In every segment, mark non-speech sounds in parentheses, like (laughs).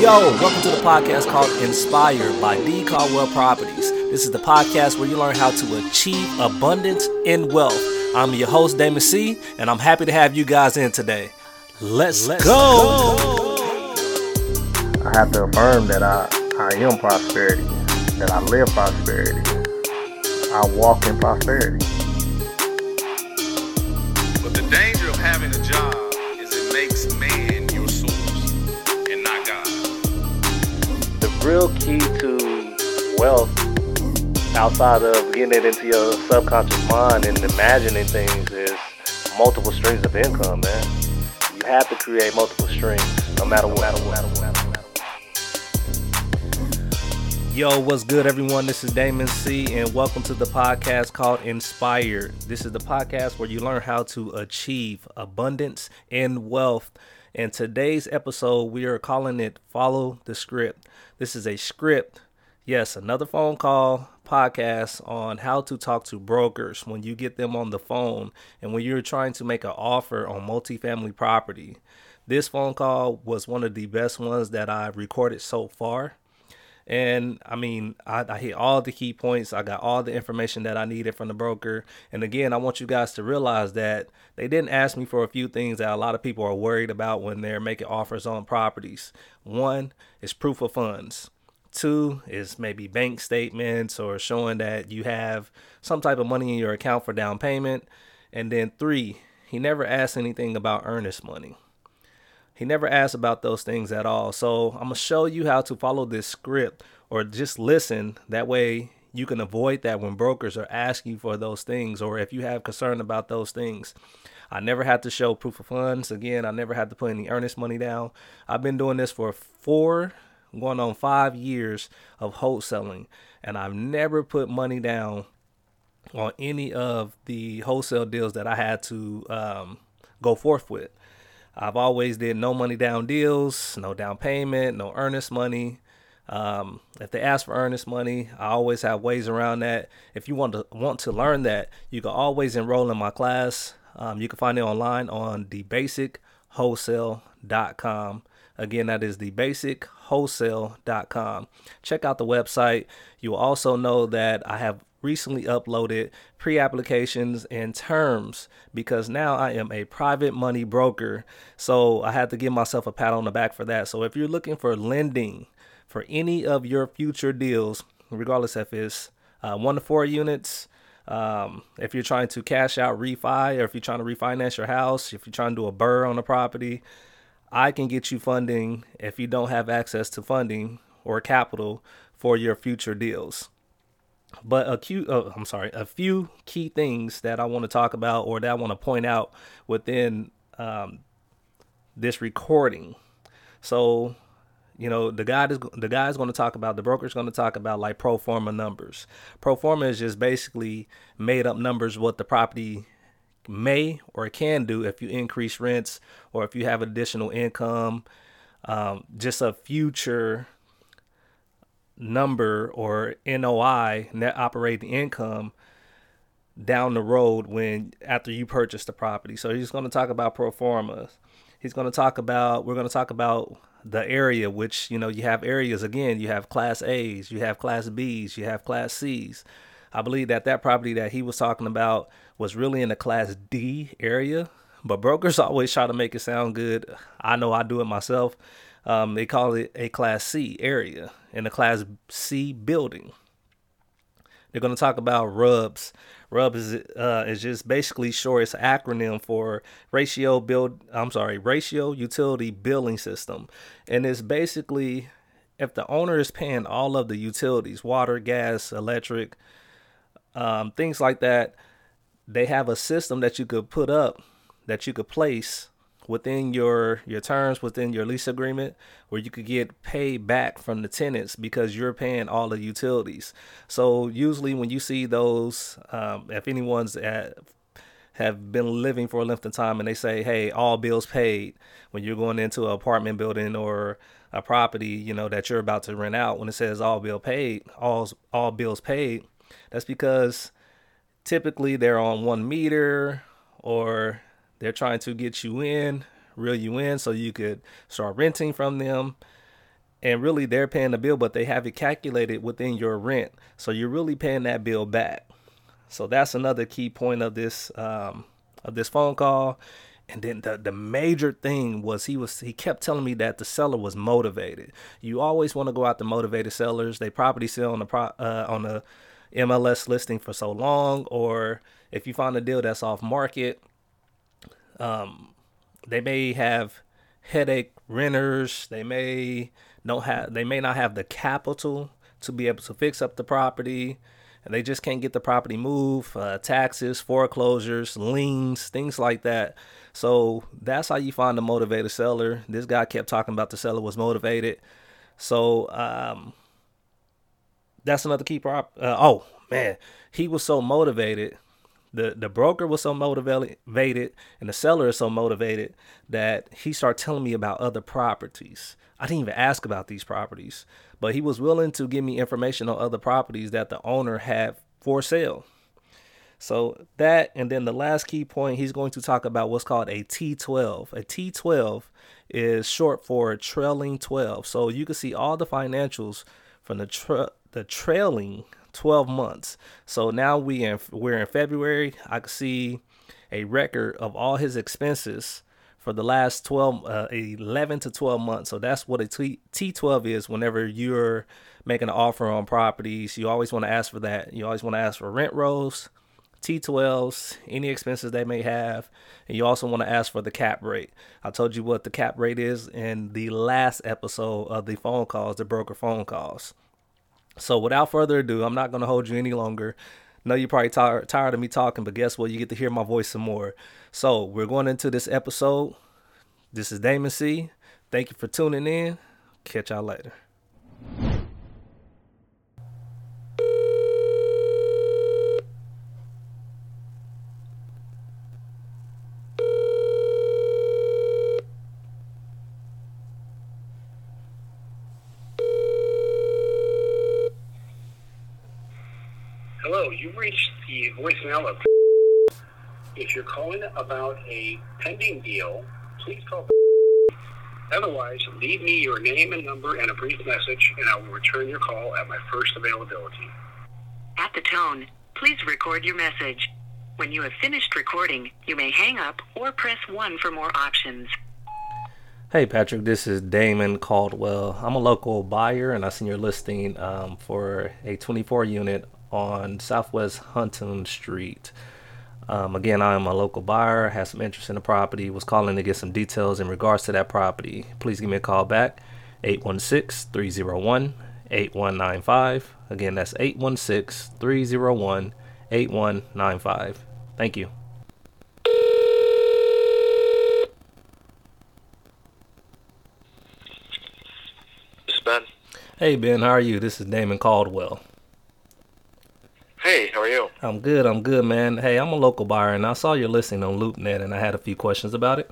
Yo, welcome to the podcast called Inspired by D. Caldwell Properties. This is the podcast where you learn how to achieve abundance in wealth. I'm your host, Damon C., and I'm happy to have you guys in today. Let's, Let's go. go. I have to affirm that I, I am prosperity, that I live prosperity. I walk in prosperity. Real key to wealth outside of getting it into your subconscious mind and imagining things is multiple streams of income, man. You have to create multiple streams, no matter what. No matter what. Yo, what's good, everyone? This is Damon C, and welcome to the podcast called Inspired. This is the podcast where you learn how to achieve abundance and wealth. In today's episode, we are calling it Follow the Script. This is a script, yes, another phone call podcast on how to talk to brokers when you get them on the phone and when you're trying to make an offer on multifamily property. This phone call was one of the best ones that I've recorded so far. And I mean, I, I, hit all the key points. I got all the information that I needed from the broker. And again, I want you guys to realize that they didn't ask me for a few things that a lot of people are worried about when they're making offers on properties. One is proof of funds. Two is maybe bank statements or showing that you have some type of money in your account for down payment. And then three, he never asked anything about earnest money. He never asked about those things at all. So I'm going to show you how to follow this script or just listen. That way you can avoid that when brokers are asking for those things or if you have concern about those things. I never had to show proof of funds. Again, I never had to put any earnest money down. I've been doing this for four going on five years of wholesaling, and I've never put money down on any of the wholesale deals that I had to um, go forth with. I've always did no money down deals, no down payment, no earnest money. Um, if they ask for earnest money, I always have ways around that. If you want to want to learn that, you can always enroll in my class. Um, you can find it online on thebasicwholesale.com. Again, that is thebasicwholesale.com. Check out the website. You will also know that I have recently uploaded pre applications and terms because now I am a private money broker. So I had to give myself a pat on the back for that. So if you're looking for lending for any of your future deals, regardless if it's uh, one to four units, um, if you're trying to cash out refi, or if you're trying to refinance your house, if you're trying to do a BRRRR on a property, I can get you funding if you don't have access to funding or capital for your future deals. But a few, oh, I'm sorry, a few key things that I want to talk about or that I want to point out within um, this recording. So, you know, the guy is the guy is going to talk about the broker is going to talk about like pro forma numbers. Pro forma is just basically made up numbers what the property may or can do if you increase rents or if you have additional income, um, just a future number or NOI, net operating income, down the road when after you purchase the property. So he's going to talk about pro formas. He's going to talk about we're going to talk about the area which you know you have areas again you have class A's, you have class B's, you have class C's. I believe that that property that he was talking about was really in the class D area, but brokers (laughs) always try to make it sound good. I know I do it myself. Um, they call it a class C area in a class C building. They're going to talk about RUBS. RUB is uh, is just basically short. It's an acronym for ratio build. I'm sorry, ratio utility billing system, and it's basically if the owner is paying all of the utilities, water, gas, electric, um, things like that. They have a system that you could put up, that you could place within your your terms within your lease agreement where you could get paid back from the tenants because you're paying all the utilities. So usually when you see those um, if anyone's at have been living for a length of time and they say hey all bills paid when you're going into an apartment building or a property you know that you're about to rent out when it says all bill paid all all bills paid that's because typically they're on one meter or they're trying to get you in, reel you in so you could start renting from them. and really they're paying the bill, but they have it calculated within your rent, so you're really paying that bill back. So that's another key point of this um, of this phone call. And then the, the major thing was he was he kept telling me that the seller was motivated. You always want to go out to motivated sellers. They property sell on the pro, uh, on the MLS listing for so long, or if you find a deal that's off market, um, they may have headache renters. They may don't have they may not have the capital to be able to fix up the property. And they just can't get the property moved uh, taxes foreclosures liens things like that. So that's how you find a motivated seller. This guy kept talking about the seller was motivated. So um, that's another key prop uh, oh man he was so motivated the the broker was so motivated and the seller is so motivated that he started telling me about other properties. I didn't even ask about these properties, but he was willing to give me information on other properties that the owner had for sale. So that and then the last key point he's going to talk about what's called a T12. A T12 is short for trailing 12. So you can see all the financials from the tra- the trailing 12 months. So now we in we're in February. I can see a record of all his expenses for the last 12 uh, 11 to 12 months. So that's what a T- T12 is whenever you're making an offer on properties. You always want to ask for that. You always want to ask for rent rolls, T12s, any expenses they may have, and you also want to ask for the cap rate. I told you what the cap rate is in the last episode of the phone calls, the broker phone calls. So without further ado, I'm not going to hold you any longer. Know you're probably tired tired of me talking, but guess what? You get to hear my voice some more. So we're going into this episode. This is Damon C. Thank you for tuning in. Catch y'all later. Voicemail of. If you're calling about a pending deal, please call. Otherwise, leave me your name and number and a brief message, and I will return your call at my first availability. At the tone, please record your message. When you have finished recording, you may hang up or press 1 for more options. Hey Patrick, this is Damon Caldwell. I'm a local buyer and I seen your listing um, for a 24 unit on Southwest Hunton Street. Um, again, I am a local buyer, has some interest in the property, was calling to get some details in regards to that property. Please give me a call back, 816 301 8195. Again, that's 816 301 8195. Thank you. This is Ben. Hey Ben, how are you? This is Damon Caldwell. Hey, how are you? I'm good. I'm good, man. Hey, I'm a local buyer, and I saw your listing on LoopNet, and I had a few questions about it.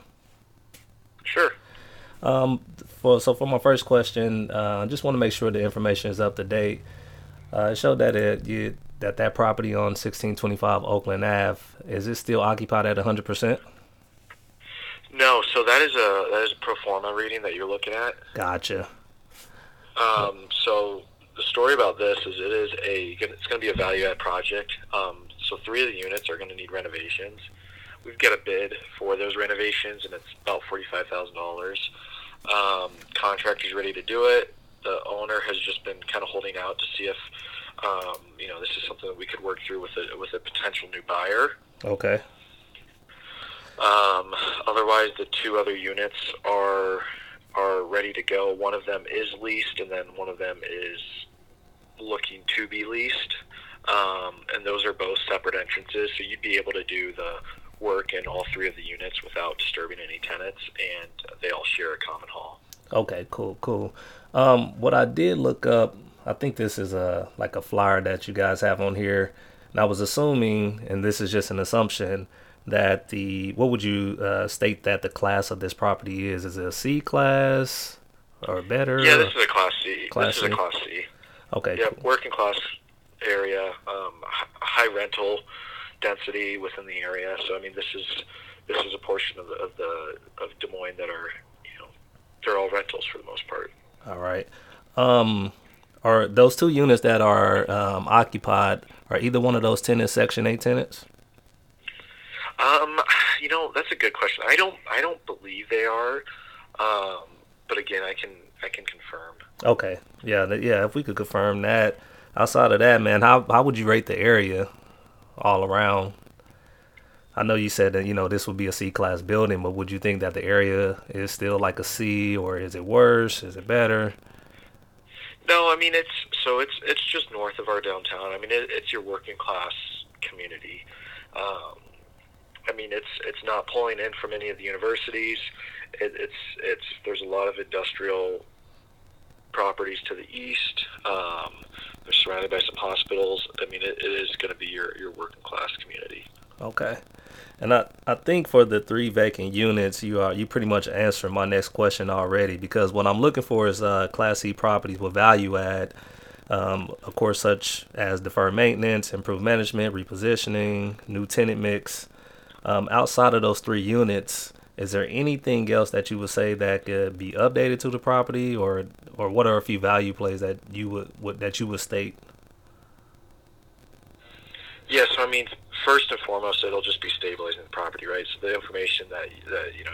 Sure. Um, for so for my first question, uh, I just want to make sure the information is up to date. Uh, it showed that it you that that property on 1625 Oakland Ave is it still occupied at 100 percent? No, so that is a that is a pro forma reading that you're looking at. Gotcha. Um, so the story about this is it is a it's going to be a value add project. Um, so three of the units are going to need renovations. We've got a bid for those renovations, and it's about forty five thousand dollars. Um, contractor's ready to do it. The owner has just been kind of holding out to see if um, you know this is something that we could work through with a with a potential new buyer. Okay. Um, otherwise, the two other units are are ready to go. One of them is leased, and then one of them is looking to be leased. Um, and those are both separate entrances, so you'd be able to do the work in all three of the units without disturbing any tenants, and they all share a common hall. Okay. Cool. Cool. Um, what I did look up, I think this is a like a flyer that you guys have on here, and I was assuming, and this is just an assumption, that the what would you uh, state that the class of this property is? Is it a C class or better? Yeah, this is a class C. Class this is C. a class C. Okay. Yeah, cool. working class area, um, high rental density within the area. So I mean, this is this is a portion of the of the of Des Moines that are you know they're all rentals for the most part. All right. Um, are those two units that are um, occupied? Are either one of those tenants Section Eight tenants? Um, you know, that's a good question. I don't, I don't believe they are. Um, but again, I can, I can confirm. Okay. Yeah. Yeah. If we could confirm that. Outside of that, man, how how would you rate the area all around? I know you said that you know this would be a C class building, but would you think that the area is still like a C, or is it worse? Is it better? No, I mean it's so it's it's just north of our downtown. I mean it, it's your working class community. Um, I mean it's it's not pulling in from any of the universities. It, it's it's there's a lot of industrial properties to the east. Um, they're surrounded by some hospitals. I mean it, it is going to be your your working class community. Okay. And I, I think for the three vacant units, you are you pretty much answered my next question already because what I'm looking for is uh, Class C properties with value add, um, of course, such as deferred maintenance, improved management, repositioning, new tenant mix. Um, outside of those three units, is there anything else that you would say that could be updated to the property, or or what are a few value plays that you would, would that you would state? Yes, I mean, first and foremost, it'll just be stabilizing the property, right? So the information that, that you know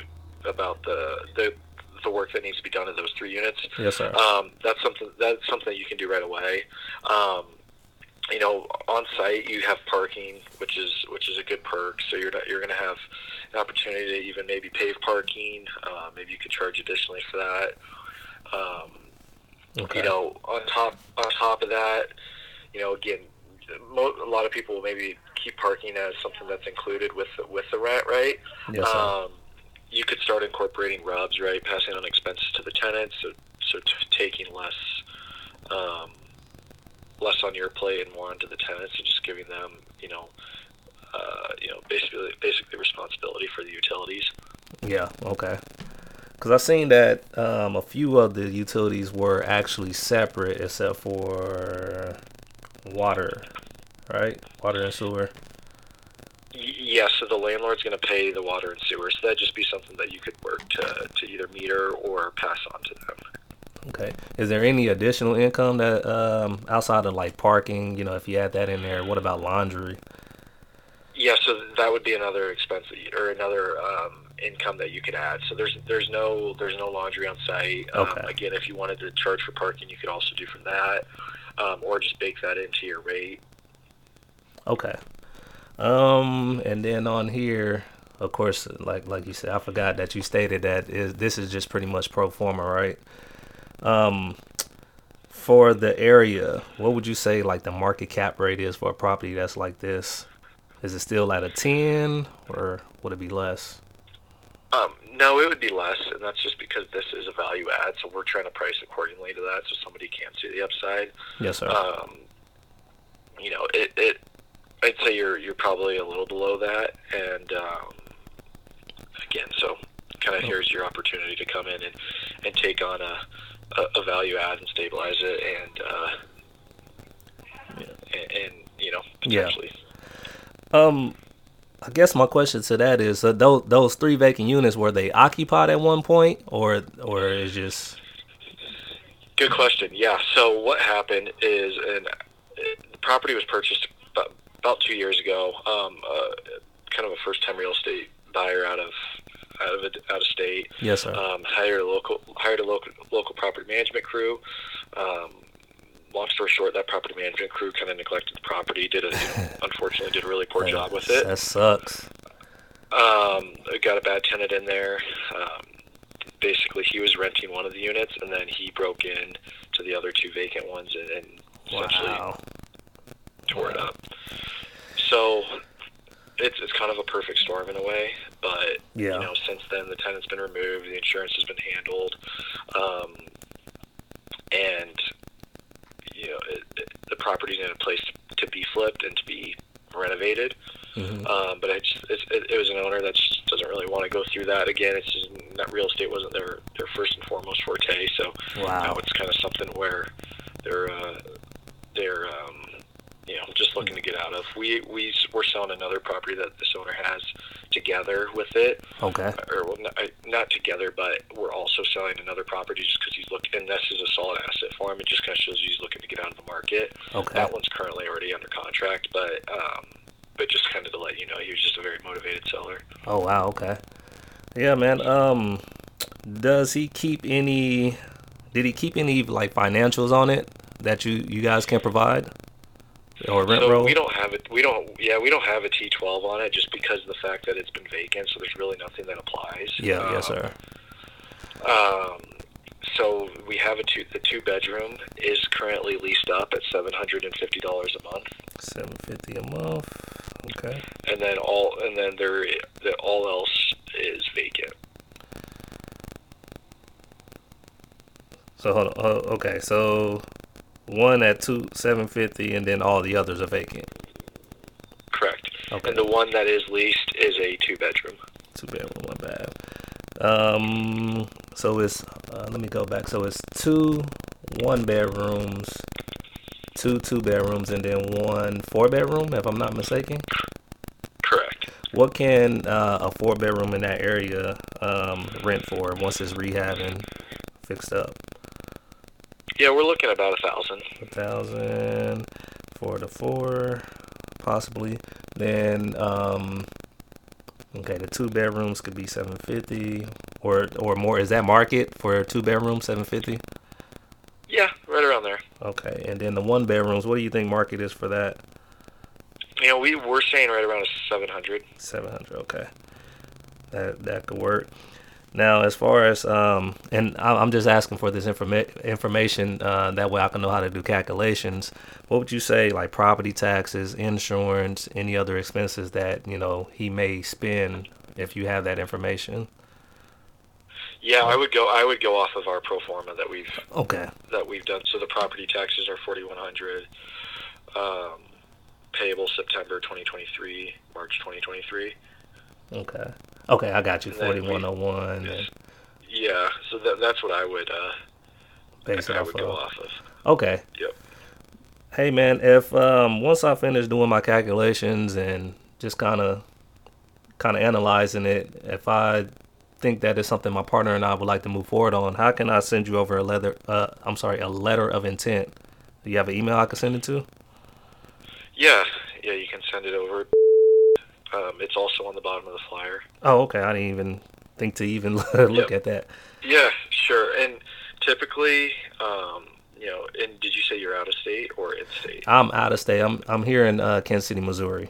about the the the work that needs to be done in those three units, Yes, sir. um, that's something that's something you can do right away. Um, you know, on site you have parking, which is which is a good perk. So you're not, you're going to have an opportunity to even maybe pave parking. Uh, maybe you could charge additionally for that. Um, okay. you know, on top on top of that, you know, again, mo- a lot of people will maybe keep parking as something that's included with the, with the rent, right? yes, sir. Um, you could start incorporating RUBS, right? Passing on expenses to the tenants, so so t- taking less um, less on your plate and more onto the tenants, and just giving them, you know, uh, you know, basically basically responsibility for the utilities. Yeah, okay. Because I've seen that um, a few of the utilities were actually separate, except for water, right? Water and sewer. Yes, so the landlord's going to pay the water and sewer, so that'd just be something that you could work to, to either meter or pass on to them. Okay. Is there any additional income that um, outside of like parking? You know, if you add that in there, what about laundry? Yeah, so that would be another expense or another um, income that you could add. So there's there's no there's no laundry on site. Um, Okay. again, if you wanted to charge for parking, you could also do from that, um, or just bake that into your rate. Okay. Um, and then on here, of course, like like you said, I forgot that you stated that is this is just pretty much pro forma, right? Um, for the area, what would you say like the market cap rate is for a property that's like this? Is it still at a ten, or would it be less? Um, no, it would be less, and that's just because this is a value add. So we're trying to price accordingly to that, so somebody can see the upside. Yes, sir. um, you know, it, it, I'd say you're you're probably a little below that, and um, again, so kind of here's your opportunity to come in and, and take on a, a, a value add and stabilize it, and uh, and, and you know Yeah. Um, I guess my question to that is, uh, those those three vacant units were they occupied at one point, or or is just Good question. Yeah. So what happened is, and the property was purchased about, about two years ago. Um, uh, kind of a first-time real estate buyer out of out of out of state. yes, sir? Um, hired a local hired a local local property management crew. Um, long story short, that property management crew kind of neglected the property. Did a you (laughs) know, unfortunately did a really poor job with it. That sucks. Um, got a bad tenant in there. Um, basically, he was renting one of the units, and then he broke in to the other two vacant ones and, and essentially Wow. tore it up. So it's it's kind of a perfect storm in a way, but Yeah. you know, since then the tenant's been removed, the insurance has been handled, um, and you know it, it, the property's in a place to be flipped and to be renovated. Mhm. Um, but I just, it's, it, it was an owner that just doesn't really want to go through that again. It's just that real estate wasn't their their first and foremost forte. So Wow. now it's kind of something where they're uh, they're um, you know just looking to get out of. We we we're selling another property that this owner has together with it, Okay. or well, not, not together, but we're also selling another property just because he's look, and this is a solid asset for him. It just kind of shows you he's looking to get out of the market. Okay. That one's currently already under contract, but um, but just kind of to let you know, he was just a very motivated seller. Oh wow, okay. Yeah, man. Um, does he keep any? Did he keep any like financials on it that you you guys can provide? Or rent so roll? we don't have it. We don't. Yeah, we don't have a T12 on it just because of the fact that it's been vacant. So there's really nothing that applies. Yeah, yes, Um, sir. Um, so we have a two. The two bedroom is currently leased up at seven hundred and fifty dollars a month, Seven fifty a month. Okay. and then all and then there the all else is vacant. So hold on. Oh, okay, so one at two seven fifty, and then all the others are vacant. Correct. Okay. And the one that is leased is a two bedroom. Two bedroom, one bath. Um. So it's uh, let me go back. So it's two one bedrooms, two two bedrooms, and then one four bedroom. If I'm not mistaken. Correct. What can uh, a four bedroom in that area um, rent for once it's rehab and fixed up? Yeah, we're looking at about a thousand. A thousand four to four, possibly. Then um, okay, the two bedrooms could be seven fifty or or more. Is that market for a two bedroom seven fifty? Yeah, right around there. Okay, and then the one bedrooms. What do you think market is for that? You know, we we're saying right around seven hundred. Seven hundred. Okay, that that could work. Now, as far as um, and I- I'm just asking for this informa- information uh, that way I can know how to do calculations. What would you say, like property taxes, insurance, any other expenses that you know he may spend if you have that information? Yeah, I would go. I would go off of our pro forma that we've Okay. that we've done. So the property taxes are forty one hundred. Um, payable September twenty twenty three, March twenty twenty three. Okay. Okay, I got you. Forty one oh one Yeah, so that, that's what I would uh, based I off would go of. off of. Okay. Yep. Hey man, if um once I finish doing my calculations and just kind of kind of analyzing it, if I think that is something my partner and I would like to move forward on, how can I send you over a letter? Uh, I'm sorry, a letter of intent. Do you have an email I can send it to? Yeah, yeah, you can send it over. Um, it's also on the bottom of the flyer. Oh, okay. I didn't even think to even (laughs) look Yep. at that. Yeah, sure. And typically, um, you know, and did you say you're out of state or in state? I'm out of state. I'm I'm here in uh, Kansas City, Missouri.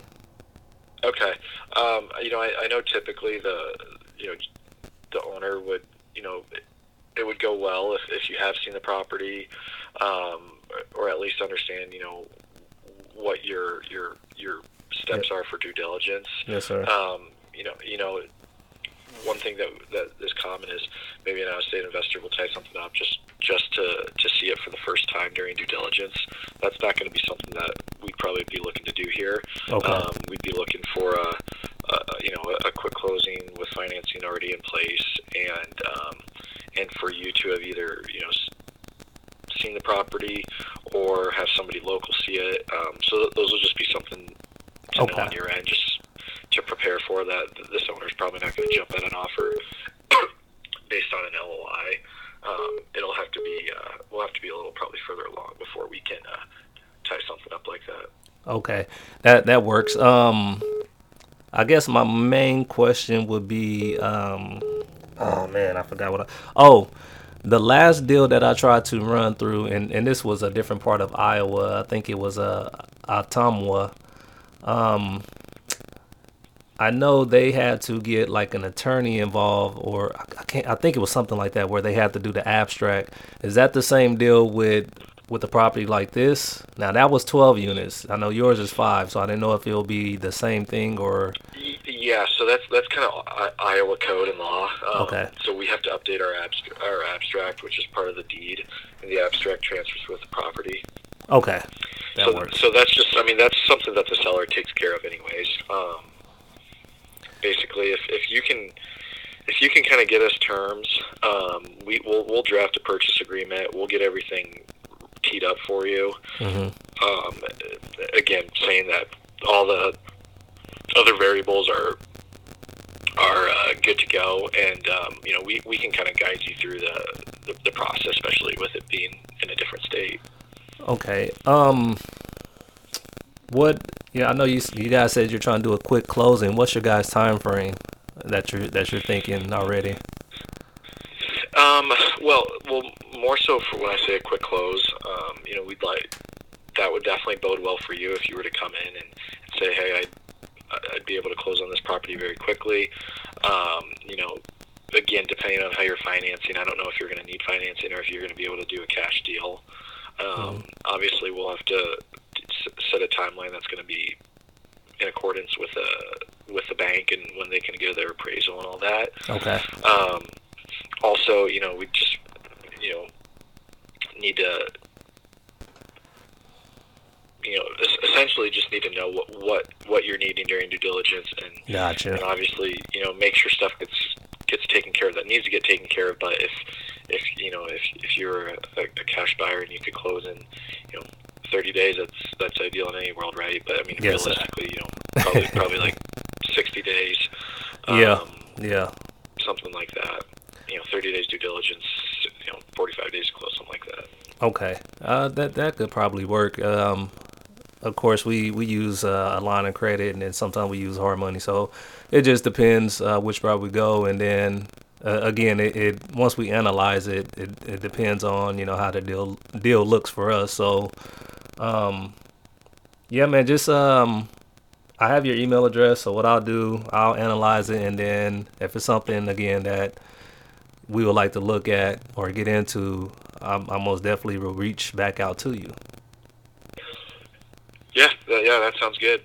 Okay. Um, you know, I, I know typically the you know the owner would you know it, it would go well if, if you have seen the property, um, or at least understand you know what your your your steps are for due diligence. Yes, sir. Um, you know, you know, one thing that that is common is maybe an out-of-state investor will tie something up just just to to see it for the first time during due diligence. That's not going to be something that we'd probably be looking to do here. Okay. Um, we'd be looking for a, a you know a, a quick closing with financing already in place, and um, and for you to have either you know seen the property or have somebody local see it. Um, so those will just be Okay. on your end, just to prepare for that. Th- This owner's probably not going to jump at an offer (coughs) based on an LOI. Um, it'll have to be uh, we'll have to be a little probably further along before we can uh, tie something up like that. Okay, that that works. Um, I guess my main question would be, um, oh man, I forgot what. I, oh, the last deal that I tried to run through, and and this was a different part of Iowa. I think it was uh, Ottumwa. Um, I know they had to get like an attorney involved, or I can't. I think it was something like that, where they had to do the abstract. Is that the same deal with with a property like this? Now that was twelve units. I know yours is five, so I didn't know if it'll be the same thing or. Yeah, so that's that's kind of I- Iowa code and law. Um, Okay. So we have to update our abst- our abstract, which is part of the deed, and the abstract transfers with the property. Okay, that so, works. so that's just, I mean, that's something that the seller takes care of, anyways. Um, basically, if, if you can, if you can kind of get us terms, um, we we'll, we'll draft a purchase agreement. We'll get everything teed up for you. hmm Um, again, saying that all the other variables are are uh, good to go, and um, you know we, we can kind of guide you through the the, the process, especially with it being in a different state. Okay. Um. What? Yeah, I know you. You guys said you're trying to do a quick closing. What's your guys' time frame that you're that you're thinking already? Um, well, well, more so for when I say a quick close. Um, you know, we'd like that would definitely bode well for you if you were to come in and, say, hey, I'd, I'd be able to close on this property very quickly. Um, you know, again, depending on how you're financing, I don't know if you're going to need financing or if you're going to be able to do a cash deal. Um, Mm-hmm. Obviously, we'll have to set a timeline that's going to be in accordance with the with the bank and when they can give their appraisal and all that. Okay. Um, also, you know, we just, you know, need to, you know, essentially just need to know what what what you're needing during due diligence, and Gotcha. and obviously, you know, make sure stuff gets gets taken care of that needs to get taken care of. But if if you know if if you're a, a cash buyer and you could close in, you know. 30 days that's that's ideal in any world right but i mean Yes, realistically you know probably probably like 60 days (laughs) Yeah. um, Yeah. something like that. You know, 30 days due diligence, you know, 45 days to close, something like that. Okay. Uh, that that could probably work. Um, of course, we we use uh, a line of credit, and then sometimes we use hard money. So it just depends uh, which route we go, and then. Uh, again, it, it once we analyze it, it, it depends on you know how the deal deal looks for us. So, um, yeah, man, just um, I have your email address. So what I'll do, I'll analyze it, and then if it's something again that we would like to look at or get into, I'm, I most definitely will reach back out to you. Yeah, that, yeah, that sounds good.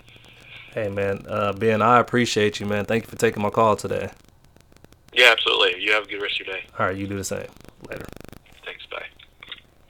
Hey, man, uh, Ben, I appreciate you, man. Thank you for taking my call today. Yeah, absolutely. You have a good rest of your day. All right, you do the same. Later.